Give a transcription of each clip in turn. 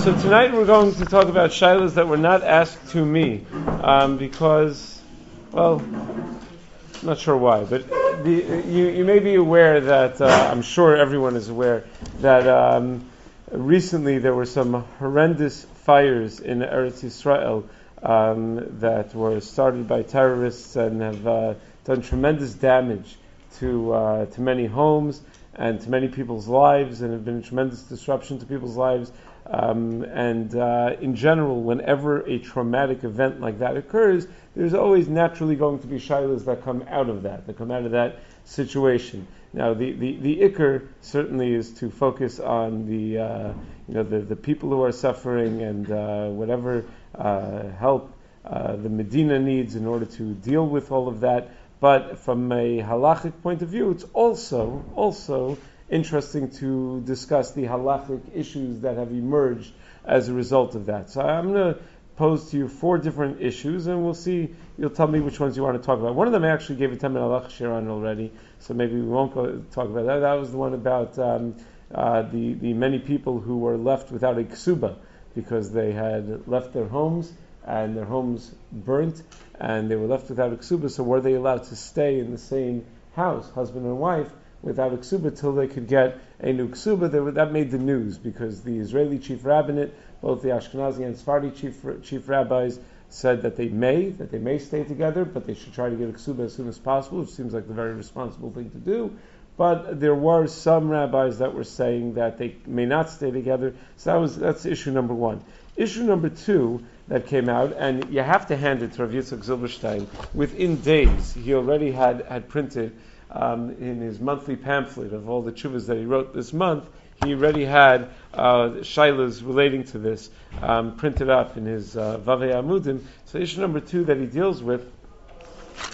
So tonight we're going to talk about shilas that were not asked to me, um, because, well, I'm not sure why, but the, you, you may be aware that uh, I'm sure everyone is aware that um, recently there were some horrendous fires in Eretz Israel um, that were started by terrorists and have uh, done tremendous damage to uh, to many homes and to many people's lives, and have been a tremendous disruption to people's lives. Um, and uh, in general, whenever a traumatic event like that occurs, there's always naturally going to be shilas that come out of that, that come out of that situation. Now, the, the, the ikar certainly is to focus on the, uh, you know, the, the people who are suffering and uh, whatever uh, help uh, the Medina needs in order to deal with all of that. But from a halachic point of view, it's also also interesting to discuss the halachic issues that have emerged as a result of that. So I'm going to pose to you four different issues, and we'll see. You'll tell me which ones you want to talk about. One of them I actually gave a ten minute Halacha shiur on already, so maybe we won't go talk about that. That was the one about um, uh, the the many people who were left without a ksuba because they had left their homes and their homes burnt, and they were left without a ksuba. So were they allowed to stay in the same house, husband and wife, without a ksuba till they could get a new ksuba? Were, that made the news because the Israeli chief rabbinate, both the Ashkenazi and Sephardi chief chief rabbis, said that they may that they may stay together, but they should try to get a ksuba as soon as possible, which seems like the very responsible thing to do. But there were some rabbis that were saying that they may not stay together. So that was that's issue number one. Issue number two that came out, and you have to hand it to Rav Yitzchak Zilberstein. Within days, he already had, had printed um, in his monthly pamphlet of all the chuvas that he wrote this month, he already had uh, shilas relating to this um, printed up in his uh, Vavei Amudim. So issue number two that he deals with,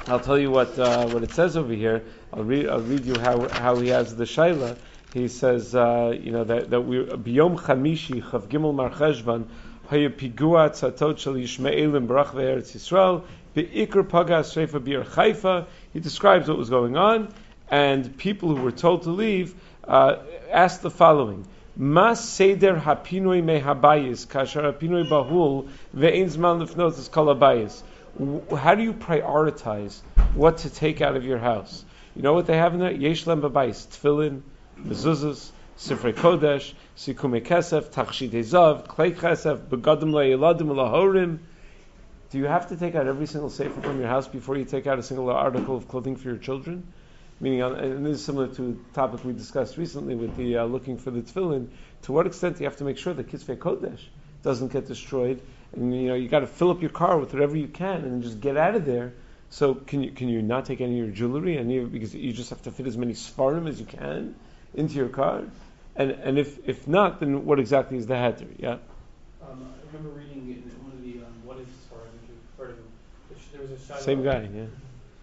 I'll tell you what uh, what it says over here. I'll read I'll read you how how he has the shaila. He says, uh, you know that that we biyom chamishi chav gimel mar cheshvan Haya pigua tzatot shel Yishmaelim barach ve'eretz Yisrael be'ikr paga sreifa bir Haifa. He describes what was going on, and people who were told to leave uh, asked the following: Mas seder hapinoi mehabayis kasher hapinoi bahul ve'ein zman lifnot es kol How do you prioritize what to take out of your house? You know what they have in there? Yesh lem babayis tefillin, mezuzahs, sifrei kodesh. Sikume Kesef, Tachshit Ezav, Klei Kesef, Begadim Le'eladim Lahorim. Do you have to take out every single sefer from your house before you take out a single article of clothing for your children? Meaning, uh, and this is similar to a topic we discussed recently with the uh, looking for the tefillin. To what extent do you have to make sure that Kisvei Kodesh doesn't get destroyed? And you know, you got to fill up your car with whatever you can and just get out of there. So can you can you not take any of your jewelry and you, because you just have to fit as many svarim as you can into your car? And, and if, if not, then what exactly is the heter? Yeah. Um, I remember reading in one of the um, what is far if you've heard of him. There was a same guy, yeah.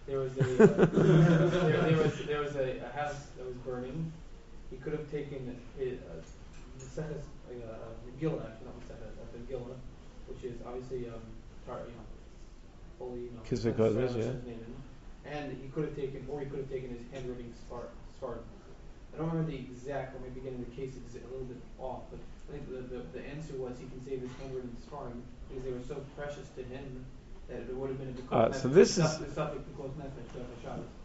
There was a uh, there, there, was there was a, a, house that was burning. He could have taken it, uh, the Seches uh, Megillah, actually not uh, the Megillah, which is obviously um, tar, you know, fully you know. Kodesh, yeah. And he could have taken, or he could have taken his handwriting Spartan. I don't remember the exact, or maybe getting the case a little bit off, but I think the, the, the answer was he can save his handwritten sparring because they were so precious to him that it would have been a uh, so this is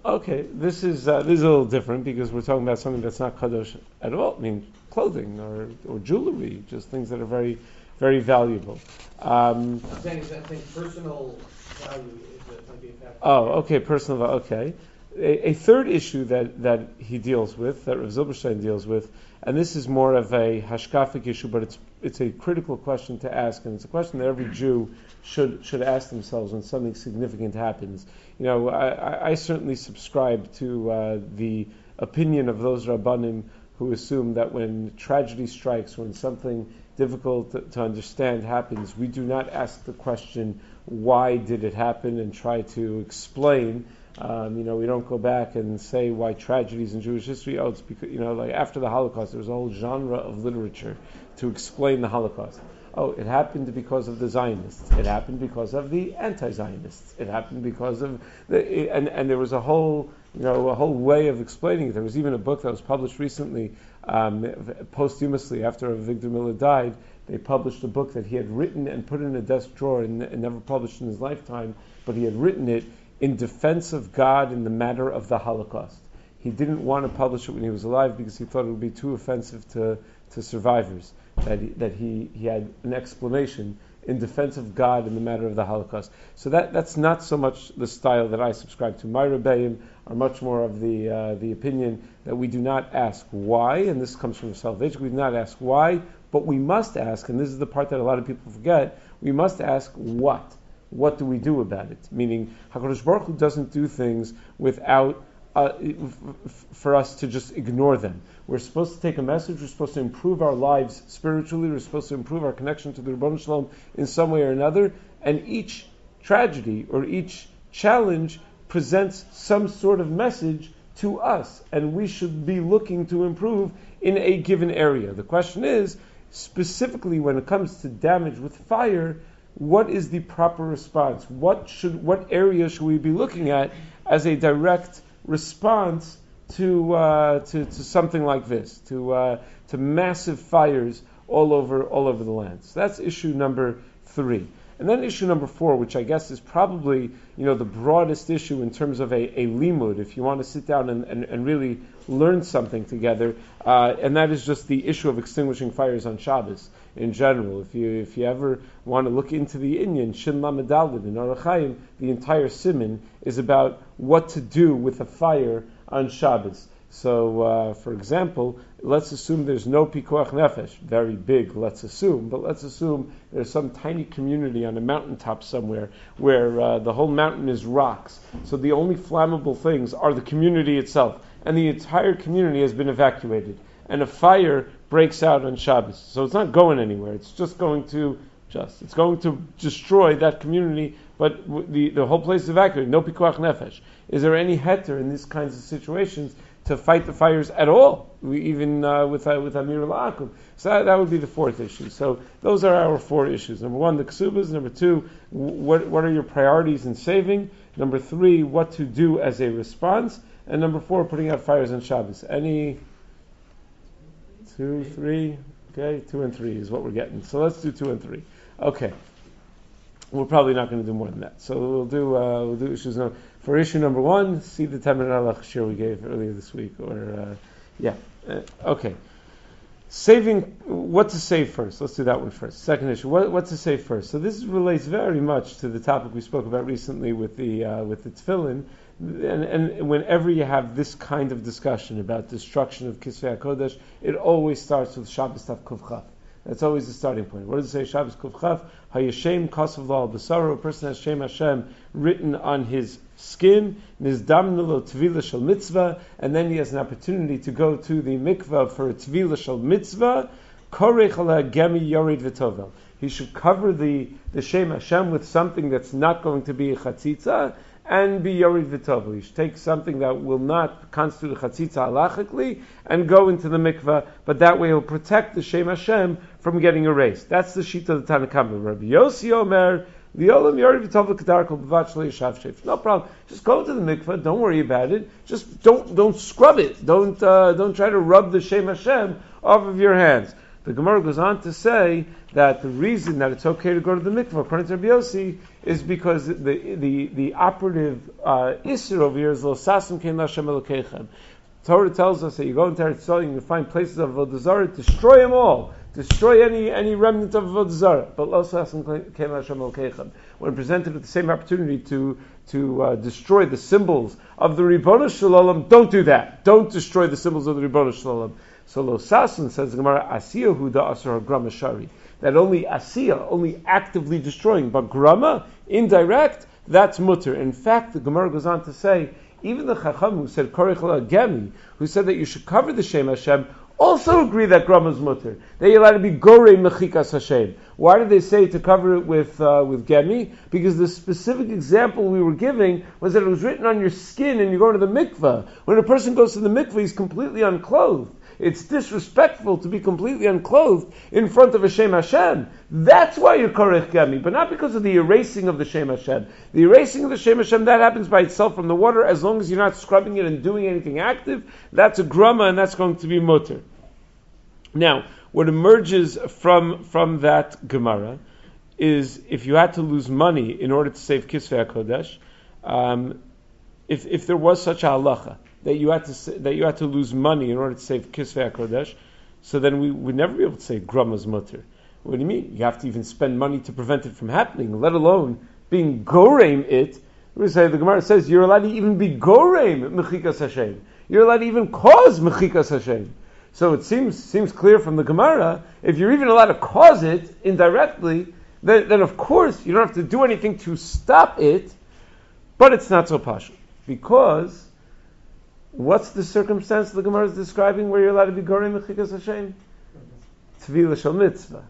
okay. This is uh, this is a little different because we're talking about something that's not kadosh at all. I mean, clothing or or jewelry, just things that are very very valuable. Um, I'm saying, I'm saying personal value is a, might be a factor. Oh, okay, personal value. Okay a, a, third issue that, that he deals with, that Rav Zilberstein deals with, and this is more of a hashkafic issue, but it's it's a critical question to ask, and it's a question that every Jew should should ask themselves when something significant happens. You know, I, I certainly subscribe to uh, the opinion of those rabbanim who assume that when tragedy strikes, when something difficult to, to understand happens, we do not ask the question, why did it happen, and try to explain um, you know, we don't go back and say why tragedies in Jewish history. Oh, it's because you know, like after the Holocaust, there was a whole genre of literature to explain the Holocaust. Oh, it happened because of the Zionists. It happened because of the anti-Zionists. It happened because of the and and there was a whole you know a whole way of explaining it. There was even a book that was published recently, um, posthumously after Avigdor Miller died, They published a book that he had written and put in a desk drawer and, and never published in his lifetime, but he had written it in defense of God in the matter of the Holocaust. He didn't want to publish it when he was alive because he thought it would be too offensive to, to survivors. That he, that he, he had an explanation in defense of God in the matter of the Holocaust. So that, that's not so much the style that I subscribe to. My rebbeim are much more of the, uh, the opinion that we do not ask why, and this comes from Soloveitchik, we do not ask why, but we must ask, and this is the part that a lot of people forget, we must ask what. What do we do about it? Meaning, HaKadosh Baruch Hu doesn't do things without uh, for us to just ignore them. We're supposed to take a message. We're supposed to improve our lives spiritually. We're supposed to improve our connection to the Shel Olam in some way or another. And each tragedy or each challenge presents some sort of message to us, and we should be looking to improve in a given area. The question is, specifically when it comes to damage with fire, what is the proper response? What should, what area should we be looking at as a direct response to, uh, to, to, something like this, to, uh, to massive fires all over, all over the land. So that's issue number three. And then issue number four, which I guess is probably you know the broadest issue in terms of a, a limud, if you want to sit down and, and, and really learn something together, uh, and that is just the issue of extinguishing fires on Shabbos in general. If you if you ever want to look into the Inyan, Shin Lamed Dalet in Orach Chaim, the entire simon is about what to do with a fire on Shabbos. So, uh, for example, let's assume there's no pikuach nefesh, very big, let's assume, but let's assume there's some tiny community on a mountaintop somewhere where uh, the whole mountain is rocks. So the only flammable things are the community itself, and the entire community has been evacuated, and a fire breaks out on Shabbos. So it's not going anywhere, it's just going to just. It's going to destroy that community, but the, the whole place is evacuated. No pikuach nefesh. Is there any heter in these kinds of situations to fight the fires at all, we, even uh, with uh, with Amir al So that, that, would be the fourth issue. So those are our four issues. Number one, the ksubas. Number two, what what are your priorities in saving? Number three, what to do as a response. And number four, putting out fires on Shabbos. Any two, three? Okay, two and three is what we're getting. So let's do two and three. Okay. We're probably not going to do more than that. So we'll do uh, we'll do issues number for issue number one. See the ten minute halach share we gave earlier this week, or uh, yeah, uh, okay. Saving what to save first. Let's do that one first. Second issue. What, what to save first. So this relates very much to the topic we spoke about recently with the uh, with the tefillin. And, and, whenever you have this kind of discussion about destruction of Kisvei HaKodesh, it always starts with Shabbos Tav Kuvchaf. That's always the starting point. What does it say? Shabbos Kufchaf, Hayashem Kasav Lal Basara, a person has Shem Hashem written on his skin, Nizdamnulo Tvila Shal Mitzvah, and then he has an opportunity to go to the mikvah for a Tvila Shal Mitzvah, Korech Gemi Yorid V'tovel. He should cover the, the Shem Hashem with something that's not going to be a chatzitza, and be yorid v'tovu. You take something that will not constitute a chatzitza halachically and go into the mikveh, but that way he'll protect the Shem Hashem from getting erased. That's the sheet of the Tanna Kamma. Rabbi Yossi Omer, the Olam Yorid v'tovu kedar kol yishav No problem. Just go to the mikveh. Don't worry about it. Just don't don't scrub it. Don't uh, don't try to rub the Shem Hashem off of your hands. The Gemara goes on to say that the reason that it's okay to go to the mikvah, according to Rabbi Yossi, is because the the, the operative uh, isser over here is lo sasim ken Hashem elokechem. Torah tells us that you go into Eretz Yisrael, you find places of Avodah destroy them all, destroy any any remnant of Avodah But lo sasim ken Hashem elokechem. When presented with the same opportunity to to uh, destroy the symbols of the Ribono Shel Olam, don't do that. Don't destroy the symbols of the Ribono Shel Olam. So lo sasim says Gemara asiyahu da asar grama that only asiya, only actively destroying, but grama, indirect, that's mutter. In fact, the Gemara goes on to say, even the Chacham who said Korech Gemi, who said that you should cover the Shem Hashem, also agree that grama is mutter. They allowed to be gore mechikas Hashem. Why did they say to cover it with uh, with gemi? Because the specific example we were giving was that it was written on your skin and you go into the mikveh. When a person goes to the mikveh, he's completely unclothed. It's disrespectful to be completely unclothed in front of a Shem Hashem. That's why you're Korech Gemi, but not because of the erasing of the Shem Hashem. The erasing of the Shem Hashem, that happens by itself from the water, as long as you're not scrubbing it and doing anything active, that's a grama and that's going to be mutter. Now, what emerges from from that Gemara is if you had to lose money in order to save Kisvei HaKodesh, um, if, if there was such a halacha that you had to that you had to lose money in order to save Kisvei HaKodesh, so then we would never be able to say Grama's mutter. What do you mean? You have to even spend money to prevent it from happening, let alone being gorem it. We say the Gemara says you're allowed to even be gorem mechikas Hashem. You're allowed to even cause mechikas Hashem. So it seems seems clear from the Gemara if you're even allowed to cause it indirectly, then, then of course you don't have to do anything to stop it. But it's not so partial because what's the circumstance the Gemara is describing where you're allowed to be gorem mechikas Hashem? Tvila shal mitzvah.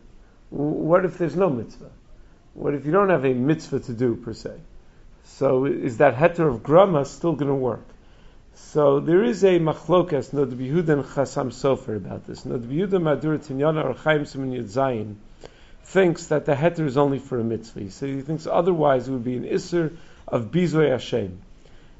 What if there's no mitzvah? What if you don't have a mitzvah to do per se? So is that heter of grama still going to work? So there is a machlokas Nod and Chasam Sofer about this. Nod Mahadura Tinyana Orach Chaim Simin Zayin thinks that the heter is only for a mitzvah. So he thinks otherwise it would be an isser of bizoy Hashem.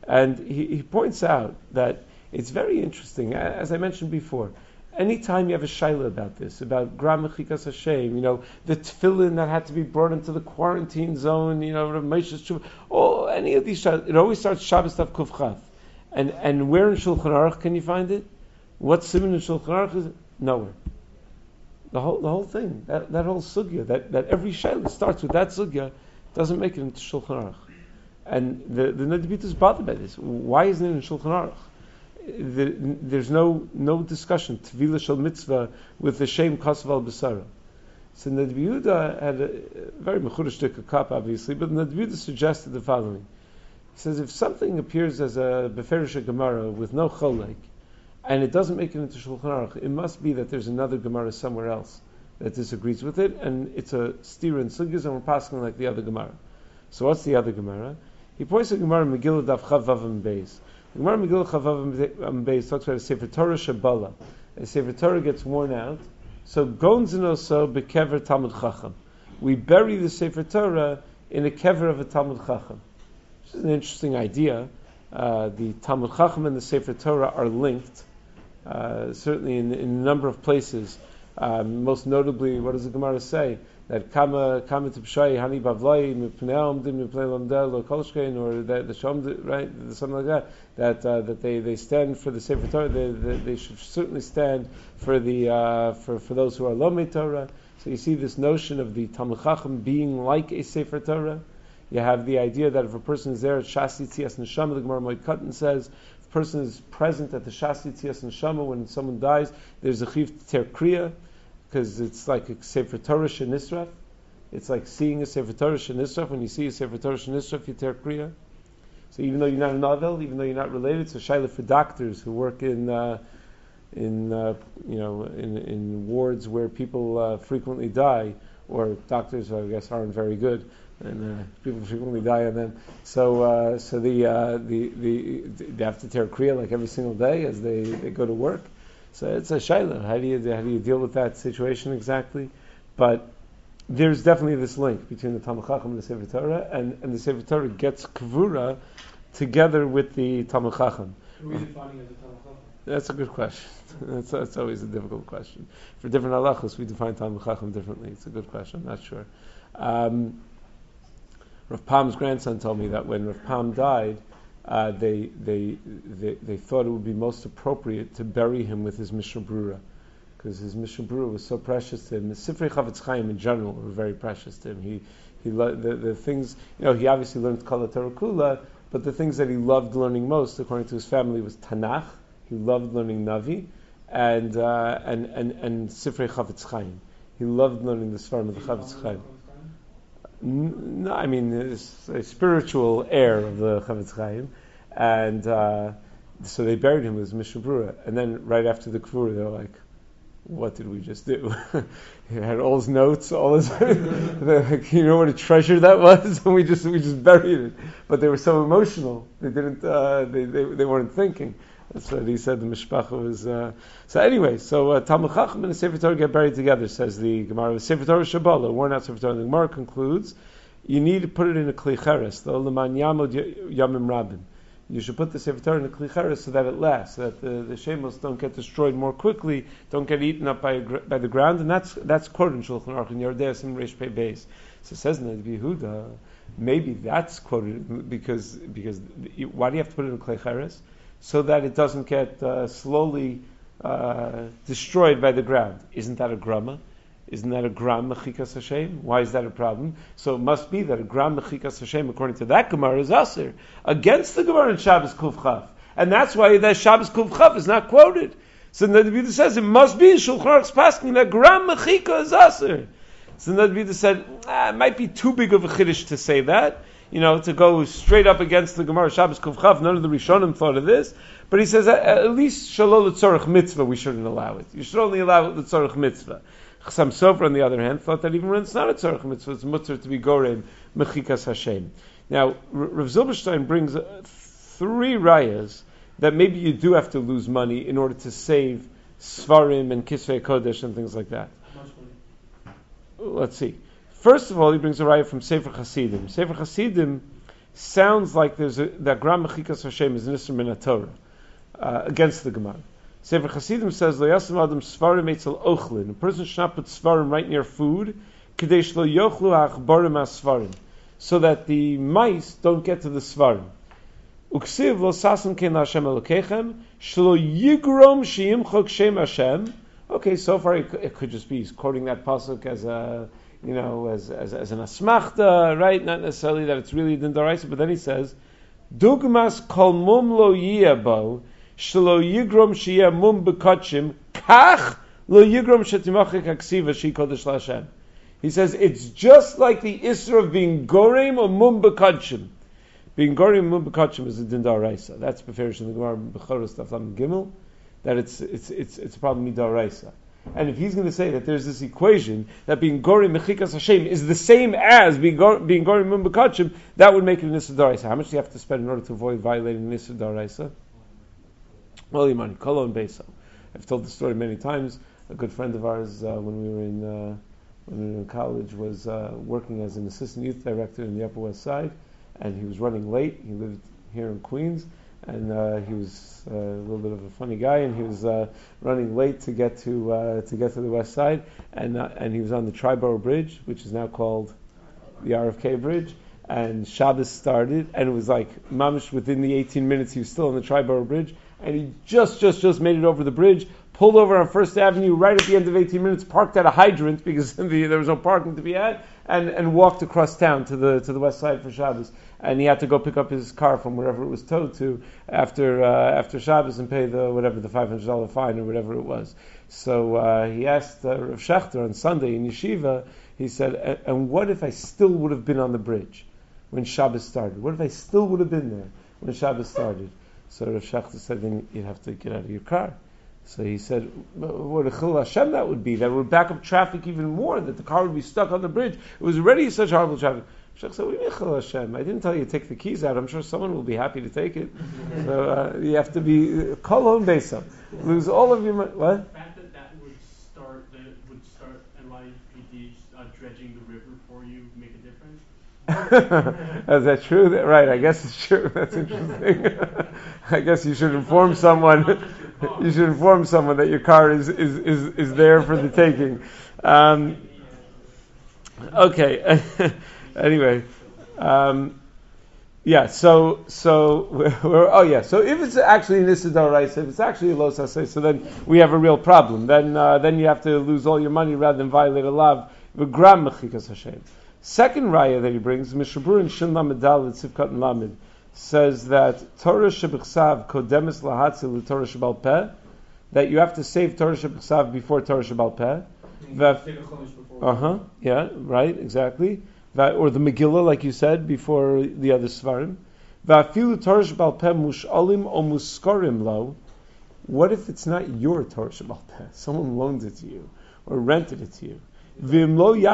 And he, he points out that it's very interesting, as I mentioned before anytime you have a shaila about this, about Gram Mechikas Hashem, you know, the tefillin that had to be brought into the quarantine zone, you know, Moshe's oh, any of these, it always starts Shabbos Tav Kufchat. And, and where in Shulchan Aruch can you find it? What simon in Shulchan Aruch is it? Nowhere. The whole, the whole thing, that, that whole sugya, that, that every shaila starts with that sugya, doesn't make it into Shulchan Aruch. And the, the is bothered by this. Why isn't it in Shulchan Aruch? the, there's no no discussion tvila shel mitzvah with the shame kasav al besara. So Yehuda had a very mechurish cup, obviously, but Yehuda suggested the following. He says if something appears as a beferish gemara with no cholek, and it doesn't make it into Shulchan Aruch, it must be that there's another gemara somewhere else that disagrees with it, and it's a steer and sugyas, and we're passing like the other gemara. So what's the other gemara? He points to Gemara Megillah Daf Chav Vav Beis. Gemara Megillah Chavav Beis talks about a Sefer Torah Shabala. A Sefer Torah gets worn out, so gonzino so bekever Talmud Chacham. We bury the Sefer Torah in a kever of a Talmud Chacham. Which is an interesting idea. Uh, the Talmud Chacham and the Sefer Torah are linked, uh, certainly in, in, a number of places. Um, most notably, what does the Gemara say? that kama kama tipshai hani bavlai mipneum dim miplei lamdel kolshkein or that the shom right something like that that uh, that they, they stand for the sefer Torah they, they, they should certainly stand for the uh, for for those who are lomei Torah. So you see this notion of the Talmud being like a sefer Torah. You have the idea that if a person is there at Shasi Tzias Neshama, the Gemara Moed Katan says, if a person is present at the Shasi Tzias Neshama when someone dies, there's a chiv ter kriya, because it's like a Sefer Torah Shenisraf. It's like seeing a Sefer Torah Shenisraf. When you see a Sefer Torah Shenisraf, you tear Kriya. So even though you're not a novel, even though you're not related, so Shaila for doctors who work in uh, in uh, you know in, in wards where people uh, frequently die, or doctors I guess aren't very good, and uh, people frequently die on them. So uh, so the, uh, the the they have to tear kriya like every single day as they, they go to work. So it's a shaila. How do you how do you deal with that situation exactly? But there's definitely this link between the Talmud Chacham and the Sefer Torah, and, and the Sefer Torah gets kavura together with the Talmud Chacham. That's a good question. that's, that's always a difficult question. For different halachos, we define Talmud Chacham differently. It's a good question. I'm not sure. Um, Rav Pam's grandson told me that when Rav Pam died, uh, they, they, they, thought it would be most appropriate to bury him with his Mishnah Brura, because his Mishnah Brura was so precious to him. The Sifrei Chafetz Chaim in general were very precious to him. He, he lo- the, the things, you know, he obviously learned Kala Kula, but the things that he loved learning most, according to his family, was Tanakh. He loved learning Navi, and, uh, and, and, and Sifrei Chafetz Chaim. He loved learning the Svarim of the Chafetz Chaim. No, I mean, it's a spiritual heir of the Chafetz Chaim, and uh, so they buried him with Mishnah Brura. And then right after the Kvura, they're like, "What did we just do?" he had all his notes, all his. like, you know what a treasure that was, and we just we just buried it. But they were so emotional, they didn't, uh, they, they they weren't thinking. That's what he said. The mishpacha was. Uh, so anyway, so uh, Talmud Chacham and the Sefer Torah get buried together. Says the Gemara. The Sefer Torah Shabbalah, worn out Sefer Torah. The Gemara concludes, you need to put it in a klicheres, the leman yamod yamim rabin. you should put the Sefer Torah in the Klicheres so that it lasts, so that the, the shemos don't get destroyed more quickly, don't get eaten up by, by the ground, and that's that's quoted in Shulchan Aruch in Yordeas and Reish Pei Beis. So it says in the Yehuda, maybe that's quoted because because why do you have to put it in Klicheres? So that it doesn't get uh, slowly uh, destroyed by the ground. Isn't that a grama? Isn't that a gram mechikas Hashem? Why is that a problem? So it must be that a gram mechikas Hashem, according to that Gemara, is aser against the Gemara in Shabbos Kufchav, and that's why that Shabbos Kufchav is not quoted. So the Rebbe says it must be in Shulchan Aruch's paskin that gram mechika is aser. So the Rebbe said ah, it might be too big of a chiddush to say that. You know, to go straight up against the Gemara Shabbos Kufchav. None of the Rishonim thought of this, but he says at least shalol tzorich mitzvah we shouldn't allow it. You should only allow it the tzorich mitzvah. Chassam Sofer, on the other hand, thought that even when it's not a tzarech mitzvah, it's mutter to be gorem mechikas Hashem. Now, Rav Zilberstein brings uh, three rayas that maybe you do have to lose money in order to save svarim and kisvei kodesh and things like that. Let's see. First of all, he brings a raya from Sefer Hasidim. Sefer Hasidim sounds like there's a, that gram mechikas Hashem is an isra Torah uh, against the Gemara. Sefer Chasidim says, "Loyasim adam svarim etzel ochlin." A person should not put svarim right near food, kadesh lo yochlu achbarim svarim, so that the mice don't get to the svarim. Uksiv lo sasim ken Hashem elokechem, shlo yigrom sheyimchok shem Hashem. Okay, so far it, it could just be he's quoting that pasuk as a you know, as, as, as an asmachta, right? Not necessarily that it's really din but then he says, Dugmas kol mum lo yiyabo, shelo yigrom shiyah mum bekachim, kach lo yigrom shetimachik aksiva shi kodesh Hashem. He says it's just like the isra of being gorem or mum bekachim. Being gorem mum bekachim is a dindar raisa. That's beferish in the Gemara Bechoros Taflam Gimel. That it's it's it's it's a problem midar raisa. And if he's going to say that there's this equation that being gorim mechikas Hashem is the same as being gorim mum that would make it an issa How much do you have to spend in order to avoid violating an issa well, Imani, Kolon Beso. I've told the story many times. A good friend of ours, uh, when we were in uh, when we were in college, was uh, working as an assistant youth director in the Upper West Side, and he was running late. He lived here in Queens, and uh, he was uh, a little bit of a funny guy, and he was uh, running late to get to to get to the West Side, and and he was on the Triborough Bridge, which is now called the RFK Bridge. And Shabbos started, and it was like mamish within the 18 minutes he was still on the Triborough Bridge, and he just, just, just made it over the bridge, pulled over on First Avenue right at the end of 18 minutes, parked at a hydrant because the, there was no parking to be had, and, and walked across town to the to the west side for Shabbos. And he had to go pick up his car from wherever it was towed to after uh, after Shabbos and pay the whatever the five hundred dollar fine or whatever it was. So uh, he asked uh, Rav Schachter on Sunday in yeshiva. He said, "And what if I still would have been on the bridge when Shabbos started? What if I still would have been there when Shabbos started?" So Rav Schachter said, then you'd have to get out of your car. So he said, what a chil Hashem that would be. That would back up traffic even more, that the car would be stuck on the bridge. It was already such horrible traffic. Shach said, what chil Hashem? I didn't tell you to take the keys out. I'm sure someone will be happy to take it. so uh, you have to be, kol hon besam. Lose all of your money. What? The fact that that would start, that would start NYPD uh, dredging the river for you make a difference? Is that true? Right, I guess it's true. That's interesting. I guess you should inform someone. you should inform someone that your car is is, is, is there for the taking. Um, okay. anyway, um, yeah. So so we're, we're, oh yeah. So if it's actually an Isidor if it's actually a Los so then we have a real problem. Then uh, then you have to lose all your money rather than violate a lav. Hashem. Second raya that he brings, Mishabur and Shin Lamed Dalit Sivkat and Lamed, says that Torah Shebechsav Kodemis Lahatzi Torah Shebal Peh, that you have to save Torah Shebechsav before Torah Shebal Peh. Uh huh. Yeah. Right. Exactly. Or the Megillah, like you said before the other Svarim. Va'afilu Torah Shebal Peh Mushalim o Muskarim Lo. What if it's not your Torah Shebal Peh? Someone loaned it to you or rented it to you. You're going to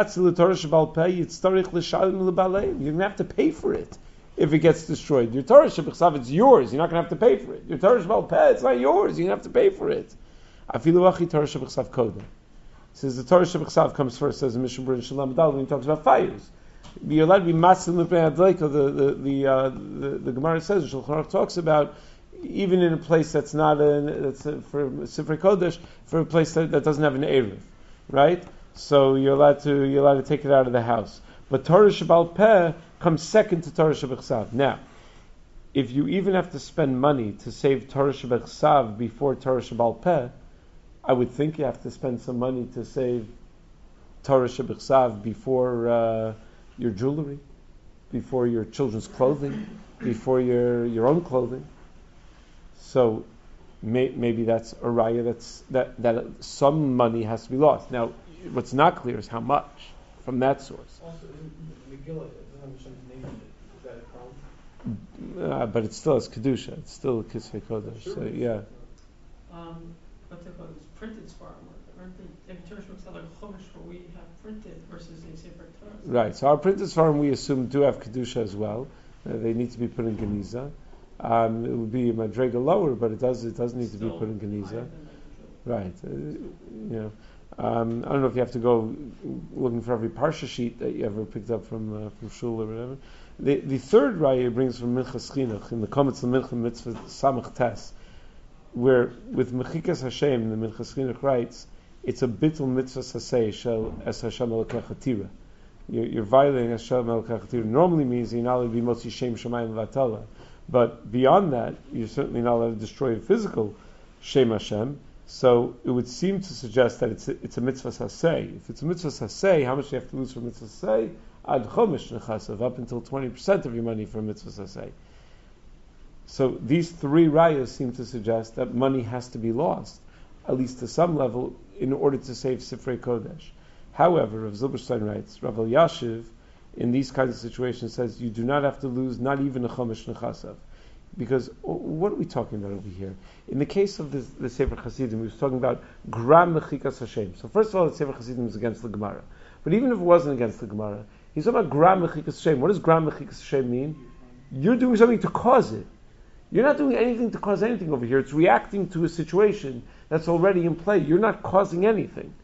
have to pay for it if it gets destroyed. Your Torah Shabbat it's yours. You're not going to have to pay for it. Your Torah Shabbat it's not yours. You're going to have to pay for it. Afilu achi Torah. Says the Torah Shabbat comes first, says in Mishnah Berurah Shalom Adal when he talks about fires. You're allowed to be mipnei adleika. The the the, uh, the the Gemara says Shulchan Aruch talks about even in a place that's not a, that's a, for Sifrei Kodesh for a place that, that doesn't have an eruv, right? So you're allowed to you're allowed to take it out of the house. But Torah Shabbal Peh comes second to Torah Shabbat Now, if you even have to spend money to save Torah Shabbat before Torah Shabbal Peh, I would think you have to spend some money to save Torah Shabbat before uh, your jewelry, before your children's clothing, before your your own clothing. So may, maybe that's a raya that's that that some money has to be lost. Now, what's not clear is how much from that source. Also, Megillah doesn't have Hashem's name in it. Is that a problem? Uh, but it still has kedusha. It's still kisvei kodesh. Sure So it is. yeah, Um, but the was printed Sfarim, aren't they? If like a Chumash where we have printed versus a Sefer Torah. right. So our printed farm we assume do have kedusha as well. Uh, they need to be put in geniza. Um, it would be a madrega lower, but it does it does need to be Still put in higher geniza. than like a Right. Uh, you know, um, I don't know if you have to go looking for every parsha sheet that you ever picked up from uh, from shul or whatever. The, the third raya brings from Minchas Chinuch in the comments of Mincha Mitzvah Samach Tes, where with Mechikas Hashem, the Minchas Chinuch writes, it's a bittul mitzvah sasei shel es Hashem elokecha tira. You're, you're violating Hashem elokecha tira. Normally means you're not allowed to be shem shemayim vatala, but beyond that, you're certainly not allowed to destroy a physical shem Hashem. So it would seem to suggest that it's a, it's a mitzvah sasei. If it's a mitzvah sasei, how much do you have to lose for mitzvah sasei? Ad chomish nechasav, up until 20% of your money for mitzvah sasei. So these three rayas seem to suggest that money has to be lost, at least to some level, in order to save Sifrei Kodesh. However, Rav Zilberstein writes, Rav Elyashiv, in these kinds of situations, says you do not have to lose not even a chomish nechasav. Because what are we talking about over here? In the case of the, the Sefer Chassidim, we was talking about gram mechikas Hashem. So first of all, the Sefer Chassidim is against the Gemara. But even if it wasn't against the Gemara, he's talking about gram mechikas Hashem. What does gram mechikas Hashem mean? You're doing something to cause it. You're not doing anything to cause anything over here. It's reacting to a situation that's already in play. You're not causing anything.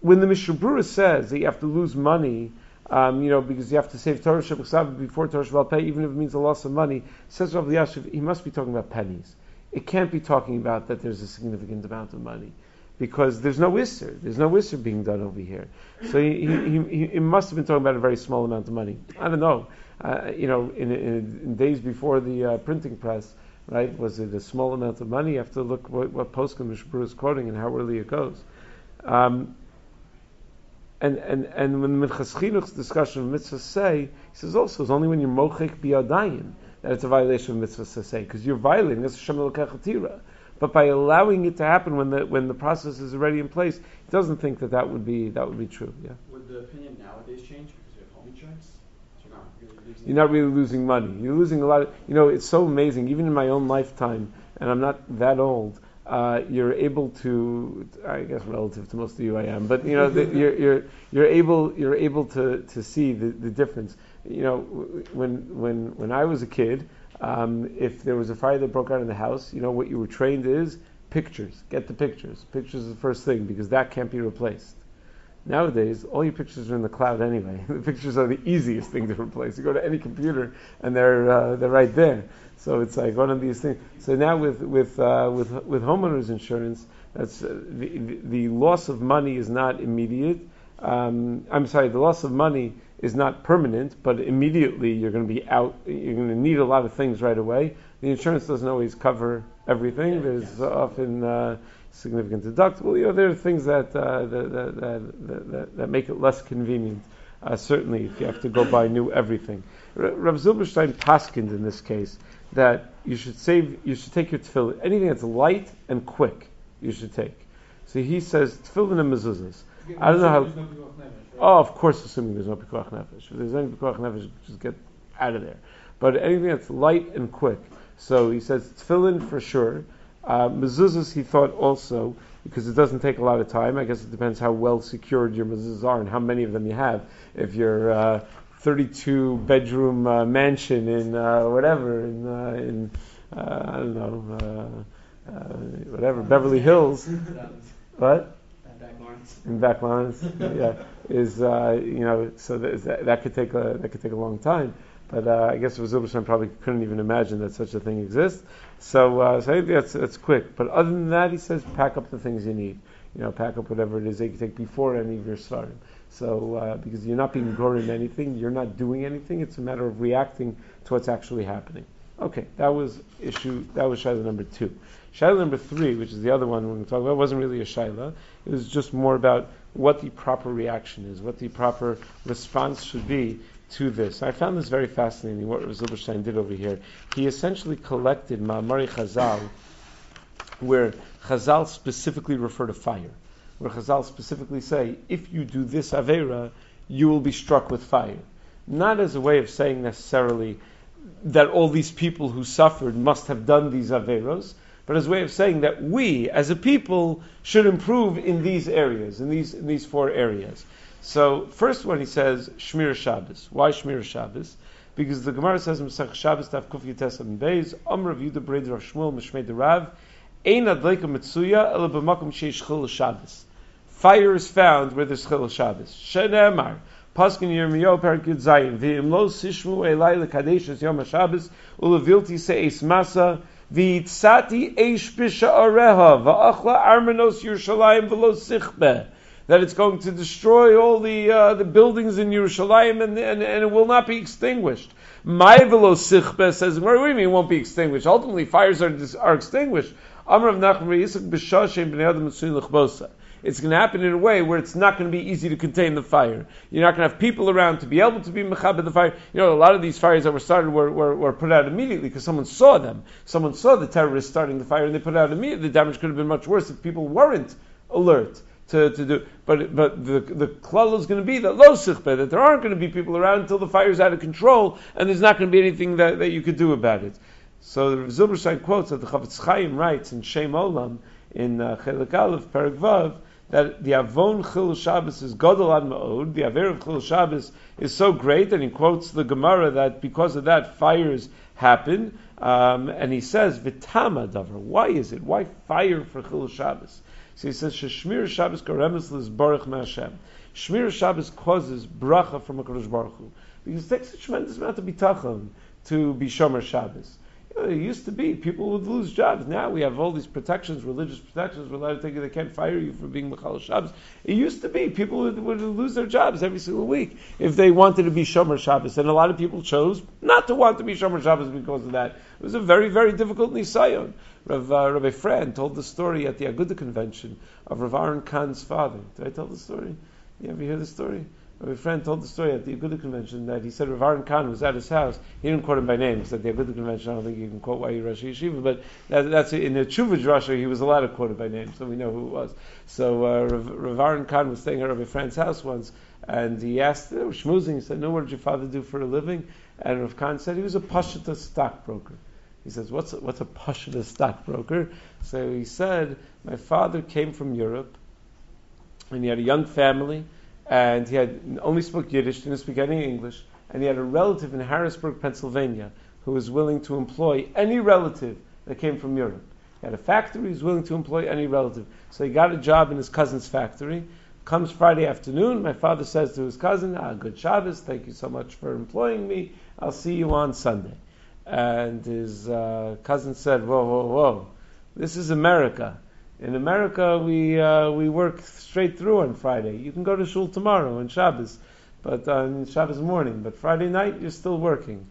When the Mishnah Berurah says that you have to lose money, um, you know, because you have to save Torah Shabbat before Torah Shabbat Peh, even if it means a loss of money, says Rav Elyashiv, he must be talking about pennies. It can't be talking about that there's a significant amount of money. Because there's no Isser. There's no Isser being done over here. So he, he, he, he must have been talking about a very small amount of money. I don't know. Uh, you know, in, in, in days before the uh, printing press, right, was it a small amount of money? You have to look what, what Mishpur is quoting and how early it goes. Um, and, and, and when Minchas Chinuch's discussion of mitzvah say, he says also it's only when you're mochik biyadayim that it's a violation of mitzvah say, because you're violating as Hashem Elokechatira. But by allowing it to happen when the when the process is already in place, he doesn't think that that would be that would be true. Yeah, Would the opinion nowadays change because you have home insurance? So you're not really losing. you're not really losing money. You're losing a lot. Of, you know, it's so amazing. Even in my own lifetime, and I'm not that old. Uh, you're able to, I guess, relative to most of you, I am, but you know, the, you're, you're you're able you're able to, to see the, the difference. You know, when when when I was a kid, um, if there was a fire that broke out in the house, you know what you were trained is pictures. Get the pictures. Pictures is the first thing because that can't be replaced. Nowadays, all your pictures are in the cloud anyway. the pictures are the easiest thing to replace. You go to any computer and they're uh, they're right there. So it's like one of these things. So now with with uh, with with homeowners insurance, that's uh, the, the loss of money is not immediate. Um, I'm sorry, the loss of money is not permanent, but immediately you're going to be out. You're going to need a lot of things right away. The insurance doesn't always cover everything. There's often uh, significant deductible. You know, there are things that uh, that, that, that, that, that make it less convenient. Uh, certainly, if you have to go buy new everything. R- Rav Zilberstein paskind in this case that you should save, you should take your tefillin, anything that's light and quick, you should take. So he says tefillin and mezuzahs. I don't know how- no Nefesh, right? Oh, of course, assuming there's no pikuach nefesh. If there's any pikuach nefesh, just get out of there. But anything that's light and quick. So he says tefillin for sure. Uh, mezuzahs he thought also because it doesn't take a lot of time. I guess it depends how well secured your mezuzahs are and how many of them you have. If you're uh, 32 bedroom uh, mansion in uh, whatever in uh, in uh, I don't know uh, uh, whatever Beverly Hills. What? Back Lawrence. In back lines, yeah. is uh, you know so that, that could take a that could take a long time. But uh, I guess Zilberstein probably couldn't even imagine that such a thing exists. So, uh, so I think that's, that's quick. But other than that, he says, pack up the things you need. You know, pack up whatever it is that you take before any of your svarim. So, uh, because you're not being grown in anything, you're not doing anything. It's a matter of reacting to what's actually happening. Okay, that was issue. That was shaila number two. Shaila number three, which is the other one we're going to talk about, wasn't really a shaila. It was just more about what the proper reaction is, what the proper response should be to this. I found this very fascinating, what Zilberstein did over here. He essentially collected Ma'amari Chazal, where Chazal specifically refer to fire, where Chazal specifically say, if you do this Avera, you will be struck with fire. Not as a way of saying necessarily that all these people who suffered must have done these Averos, but as a way of saying that we, as a people, should improve in these areas, in these, in these four areas. So first one he says Shmir Shabbos. Why Shmir Shabbos? Because the Gemara says Masach Shabbos Taf Kuf Yites Am Beis Amr of Yudah Breder of Shmuel Mishmei Derav Ein Adleika Mitzuya Ela B'Makom Sheish Chil Shabbos. Fire is found where there's Chil Shabbos. Shenemar. Paskin Yirmiyahu Perak Yud Zayin V'im Lo Sishmu Elai Lekadesh Es Yom HaShabbos Ulevilti Se'es Masa V'yitzati Eish Bisha Areha V'achla Armenos Yerushalayim V'lo Sichbeh that it's going to destroy all the uh, the buildings in Yerushalayim and, and, and it will not be extinguished. My velo sichbe says, what do you mean it won't be extinguished? Ultimately, fires are, are extinguished. Amr of Nachman Yisak b'shashem b'nei adam. It's going to happen in a way where it's not going to be easy to contain the fire. You're not going to have people around to be able to be mechabed the fire. You know, a lot of these fires that were started were, were, were put out immediately because someone saw them. Someone saw the terrorists starting the fire and they put out immediately. The damage could have been much worse if people weren't alert to, to do. But but the the klal is going to be that lo that there aren't going to be people around until the fire is out of control, and there's not going to be anything that, that you could do about it. So the Zilberstein quotes that the Chafetz Chaim writes in Shem Olam in uh, Chelik Aleph Perek Vav that the Avon Chil Shabbos is Godel Ad Ma'od. The Aver of Chil Shabbos is so great, and he quotes the Gemara that because of that fires happen. Um, and he says, "Vitama davar." Why is it? Why fire for Chil Shabbos? So he says, Shemir Shabbos karemes lis baruch Hashem. Shmir Shabbos causes bracha from HaKadosh Baruch Hu. Because it takes a tremendous amount of bitachon to be Shomer Shabbos. It used to be people would lose jobs. Now we have all these protections, religious protections. We're allowed to take it. They can't fire you for being Mechal Shabbos. It used to be people would, would, lose their jobs every single week if they wanted to be Shomer Shabbos. And a lot of people chose not to want to be Shomer Shabbos because of that. It was a very, very difficult nisayon. Rav, uh, Rabbi Friend told the story at the Aguda convention of Rav Aaron Kahn's father. Did I tell the story? You ever hear the story? Rabbi friend told the story at the Aguda convention that he said Rav Kahn was at his house. He didn't quote him by name because at the Aguda convention I don't think you can quote YU Rosh Yeshiva, but that, that's in the Chuvah Rasha he was allowed to quote it by name, so we know who it was. So uh, Rav, Kahn was staying at Rabbi Friend's house once, and he asked, uh, schmoozing, he said, "No, what did your father do for a living?" And Rav Kahn said he was a Pashta stockbroker. He says, what's a, what's a Pashta stockbroker? So he said, my father came from Europe, and he had a young family, and he had only spoke Yiddish, didn't speak any English, and he had a relative in Harrisburg, Pennsylvania, who was willing to employ any relative that came from Europe. He had a factory, he was willing to employ any relative. So he got a job in his cousin's factory. Comes Friday afternoon, my father says to his cousin, ah, good Shabbos, thank you so much for employing me. I'll see you on Sunday and his uh, cousin said, "Whoa, whoa, whoa! This is America. In America, we uh, we work straight through on Friday. You can go to shul tomorrow on Shabbos, but on Shabbos morning. But Friday night, you're still working."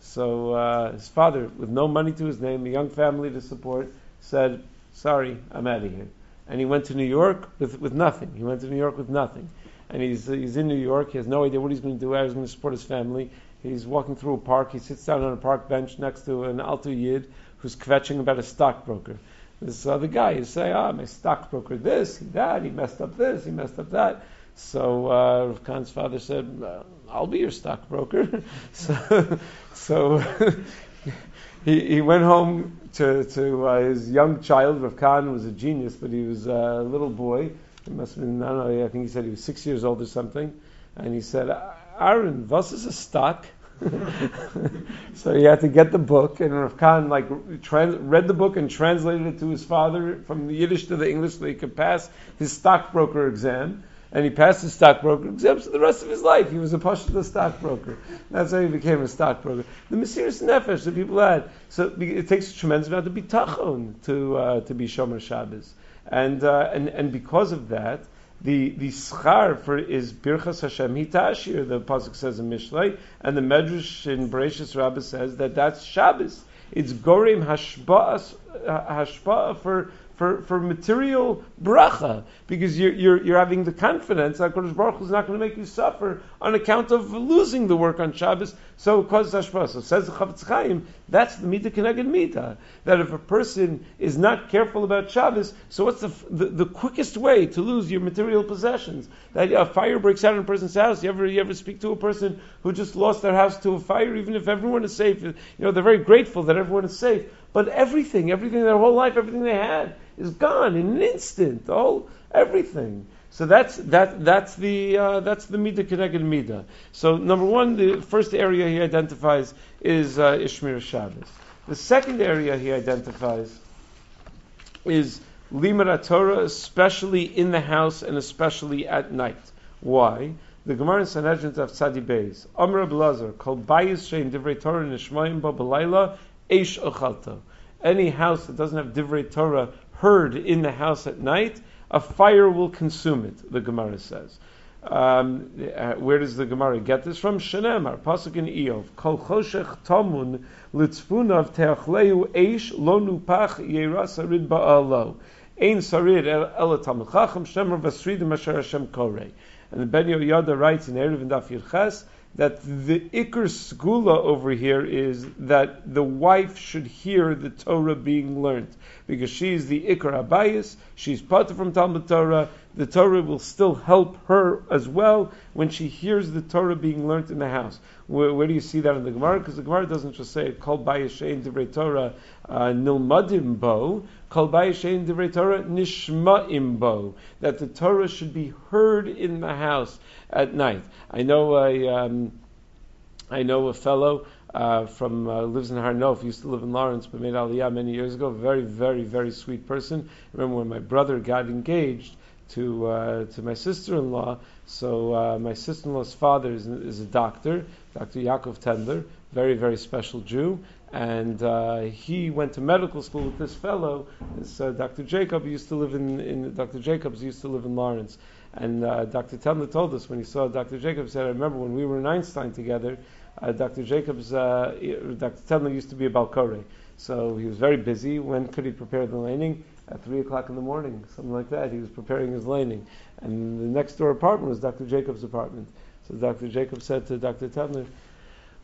So uh, his father, with no money to his name, a young family to support, said, "Sorry, I'm out of here." And he went to New York with, with nothing. He went to New York with nothing. And he's, he's in New York. He has no idea what he's going to do, how he's going to support his family. He's walking through a park. He sits down on a park bench next to an Alto Yid who's kvetching about a stockbroker. This other guy is saying, ah, my stockbroker this, he that, he messed up this, he messed up that. So uh, Rav Kahn's father said, I'll be your stockbroker. so so he, he went home to, to uh, his young child. Rav Kahn was a genius, but he was a little boy. He must have been, I don't know, I think he said he was six years old or something. And he said, Aaron, was is a stock. so he had to get the book, and Rav Kahn like trans- read the book and translated it to his father from the Yiddish to the English so he could pass his stockbroker exam. and he passed his stockbroker exam, so the rest of his life he was a pashta stockbroker. That's how he became a stockbroker. The Mesiris Nefesh that people had. So it takes a tremendous amount of bitachon to, uh, to be Shomer Shabbos. And, uh, and, and because of that, the the schar for is Birchas Hashem Hitashir. The pasuk says in Mishlei, and the Medrash in Bereshis Rabbah says that that's Shabbos. It's Gorim Hashba'as Hashba'a for for, for material bracha because you're, you're, you're having the confidence that Kodesh Baruch is not going to make you suffer on account of losing the work on Shabbos. So it causes hashpah. So says the Chafetz Chaim, that's the midah keneged midah. That if a person is not careful about Shabbos, so what's the, the, the quickest way to lose your material possessions? That a fire breaks out in a person's house. You ever you ever speak to a person who just lost their house to a fire, even if everyone is safe? You know they're very grateful that everyone is safe, but everything, everything, their whole life, everything they had is gone in an instant. Whole everything. So that's that that's the uh, that's the midah keneged midah. So number one, the first area he identifies is uh, Ishmir Shabbos. The second area he identifies is Limud Torah, especially in the house and especially at night. Why? The Gemara in Sanhedrin of Tzadi Beis, Amr Blazer, Kol Bayis Shein Divrei Torah Nishmayim Ba Belayla, Eish Ochalta. Any house that doesn't have Divrei Torah heard in the house at night, a fire will consume it, the Gemara says. Um, uh, where does the Gemara get this from? Shenemar, Pasuk in Iyov, Kol choshech tomun litzfunav teachleu eish lo nupach yera sarid ba'alo. Ein sarid el talmid chacham shemer vasridim asher Hashem korei. And the Ben Yehoyada writes in Erev and Daf Yirches that the Ikar Skula over here is that the wife should hear the Torah being learned. Because she's the Ikar Abayis, she's part from Talmud Torah, the Torah will still help her as well when she hears the Torah being learned in the house. Where, where do you see that in the Gemara? Because the Gemara doesn't just say, Kol Bayashein Divrei Torah uh, Nilmadim Bo, Kol Bayashein Divrei Torah Nishma'im Bo, that the Torah should be heard in the house at night. I know a, um, I know a fellow uh, from uh, lives in Har Nof, used to live in Lawrence, but made Aliyah many years ago. Very, very, very sweet person. I remember when my brother got engaged to uh, to my sister-in-law. So uh, my sister-in-law's father is, is, a doctor, Dr. Yaakov Tendler, very, very special Jew. And uh, he went to medical school with this fellow. This, uh, Dr. Jacob used to live in, in Dr. Jacobs used to live in Lawrence. And uh, Dr. Tendler told us when he saw Dr. Jacobs, said, I remember when we were in Einstein together, uh, Dr. Jacobs, uh, Dr. Tendler used to be a Balkore. So he was very busy. When could he prepare the laning? At 3 o'clock in the morning, something like that. He was preparing his laning. And the next door apartment was Dr. Jacobs' apartment. So Dr. Jacobs said to Dr. Tendler,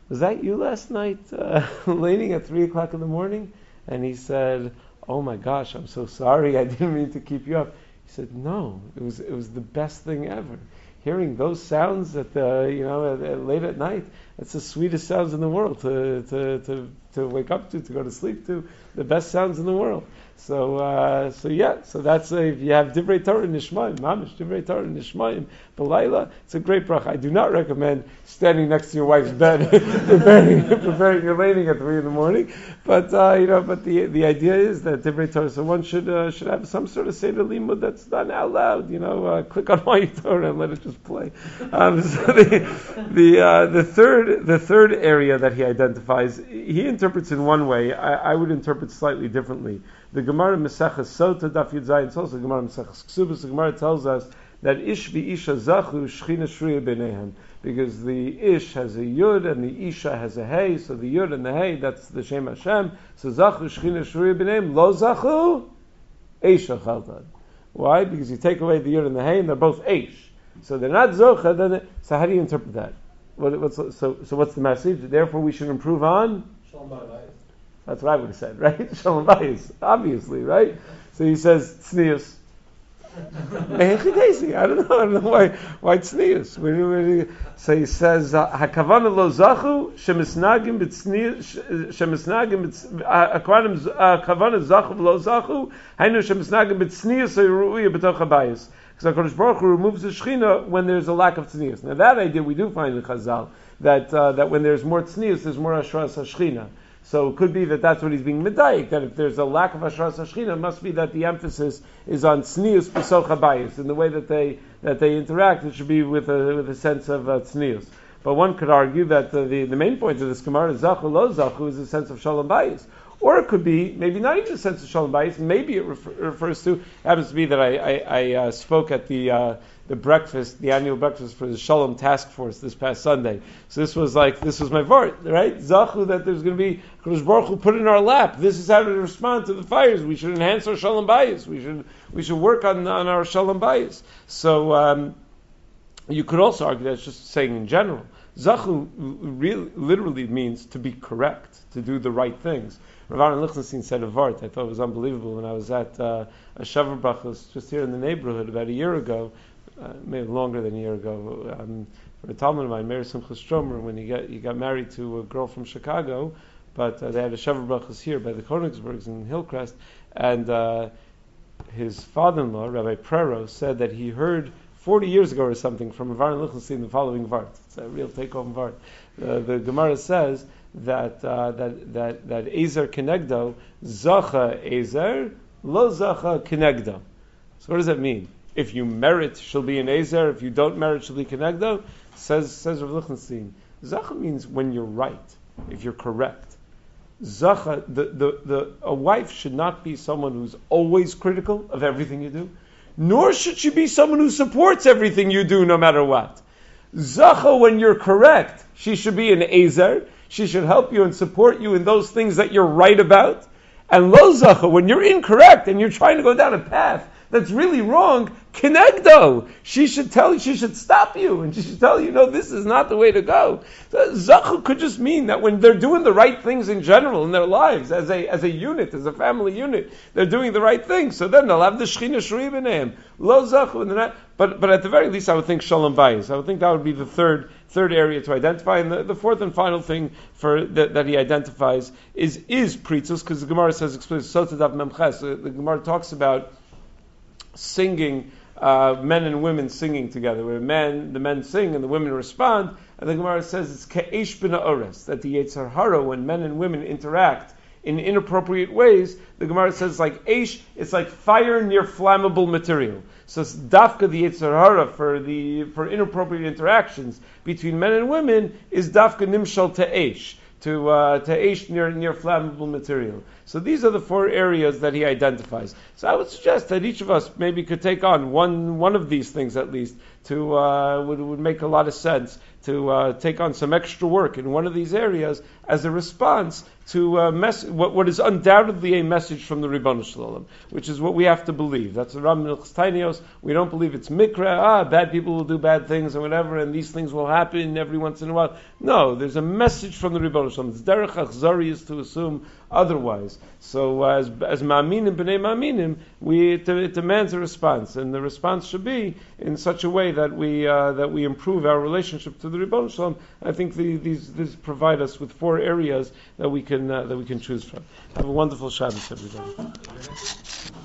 Was that you last night, uh, laning at 3 o'clock in the morning? And he said, Oh my gosh, I'm so sorry. I didn't mean to keep you up. He said, "No, it was it was the best thing ever. Hearing those sounds at the you know at, at late at night, it's the sweetest sounds in the world to, to, to, to wake up to, to go to sleep to, the best sounds in the world. So, uh, so yeah, so that's a, if you have Divrei Torah Nishmaim, Mamish Divrei Torah Nishmaim, Belayla, it's a great bracha. I do not recommend standing next to your wife's bed, preparing, preparing your laning at three in the morning. But uh, you know, but the the idea is that Divrei Torah, so one should uh, should have some sort of seder limud that's done out loud. You know, uh, click on my Torah and let it just play. Um, so the the uh, the third the third area that he identifies, he interprets in one way. I, I would interpret slightly differently. The Gemara Mesechus Sota Daf Yud Zayin, the Gemara Mesechus Ksubas. The Gemara tells us that Ish Isha Zachu Shchina Shriya B'neihem, because the Ish has a Yud and the Isha has a Hey, so the Yud and the Hey, that's the Shem Hashem. So Zachu Shchina Shriya B'neihem, Lo Zachu Eisha Chaltad. Why? Because you take away the Yud and the Hey, and they're both Eish. So they're not Zocha, then it, so how do you interpret that? What, what's, so, so what's the message? Therefore we should improve on? Shalom that's what I would have said, right? Shalom bayis, obviously, right? So he says tznius. I don't know. I don't know why why tznius. So he says hakavana lo zachu shemisnagim b'tznius shemisnagim akvanim hakavana zachu lo zachu hainu shemisnagim b'tznius ruuya b'toch habayis. Because Hakadosh Baruch Hu removes the shechina when there's a lack of tznius. Now that idea we do find in Chazal that uh, that when there's more tznius, there's more ashras hashchina. So it could be that that's what he's being medayik, that if there's a lack of Ashras Hashchina, it must be that the emphasis is on Tznius B'soch Habayis, in the way that they, that they interact, it should be with a, with a sense of uh, tznius. But one could argue that the, the, the main point of this Gemara, is Zachu lo Zachu, is a sense of Shalom Bayis. Or it could be maybe not even a sense of Shalom Bayis, maybe it refer, refers to, happens to be that I, I, I uh, spoke at the, uh, the breakfast, the annual breakfast for the Shalom Task Force this past Sunday. So this was like, this was my vart, right? Zachu, that there's going to be, Kodesh Baruch Hu put in our lap. This is how to respond to the fires. We should enhance our Shalom Bayis. We should, we should work on, on our Shalom Bayis. So, um, you could also argue that's just saying in general. Zachu really, literally means to be correct, to do the right things. Rav Aaron Lichtenstein said a vart. I thought it was unbelievable when I was at uh, a Sheva Brachos just here in the neighborhood about a year ago, uh, maybe longer than a year ago. Um, for a Talmid of mine, Meir Simcha Stromer, when he got he got married to a girl from Chicago, but uh, they had a Sheva Brachos here by the Konigsbergs in Hillcrest, and uh, his father-in-law, Rabbi Prero, said that he heard 40 years ago or something from Avar Lichtenstein the following Vart. It's a real take-home Vart. Uh, the Gemara says that uh, that that that Ezer Kenegdo Zacha Ezer Lo Zacha Kenegdo. So what does that mean? If you merit, she'll be an Ezer. If you don't merit, she'll be Kenegdo. Says says Rav Lichtenstein. Zacha means when you're right, if you're correct. Zacha, the, the, the, a wife should not be someone who's always critical of everything you do nor should she be someone who supports everything you do no matter what. Zacha, when you're correct, she should be an Ezer. She should help you and support you in those things that you're right about. And Lo Zacha, when you're incorrect and you're trying to go down a path that's really wrong, Kenegdo. She should tell you, she should stop you, and she should tell you, no, this is not the way to go. So, Zachu could just mean that when they're doing the right things in general in their lives, as a, as a unit, as a family unit, they're doing the right things. So then they'll have the Shechina him. Lo Zachu, and not, but, but at the very least, I would think Shalom Bayis. I would think that would be the third, third area to identify. And the, the fourth and final thing for, that, that he identifies is, is Pritzus, because the Gemara says explicitly. The, the Gemara talks about singing, uh, men and women singing together, where men, the men sing and the women respond. And the Gemara says it's ke'esh ores, that the Yetzer Hara, when men and women interact in inappropriate ways, the Gemara says like Aish, it's like fire near flammable material. So it's dafka the Yetzer Hara for the for inappropriate interactions between men and women is dafka nimshal to to uh, to Aish near near flammable material. So these are the four areas that he identifies. So I would suggest that each of us maybe could take on one one of these things at least to uh, would would make a lot of sense to uh, take on some extra work in one of these areas as a response to uh, mess- what, what is undoubtedly a message from the Ribbon Shalom, which is what we have to believe. That's the Rambam Taaniyos. We don't believe it's mikra, ah, bad people will do bad things and whatever, and these things will happen every once in a while. No, there's a message from the Ribbon Shalom. It's derech achzari is to assume otherwise. So uh, as as ma'aminim b'nei ma'aminim, we it, it, demands a response, and the response should be in such a way that we uh, that we improve our relationship to the Ribbon Shalom. I think the, these these provide us with four areas that we can uh, that we can choose from. Have a wonderful Shabbos, everybody.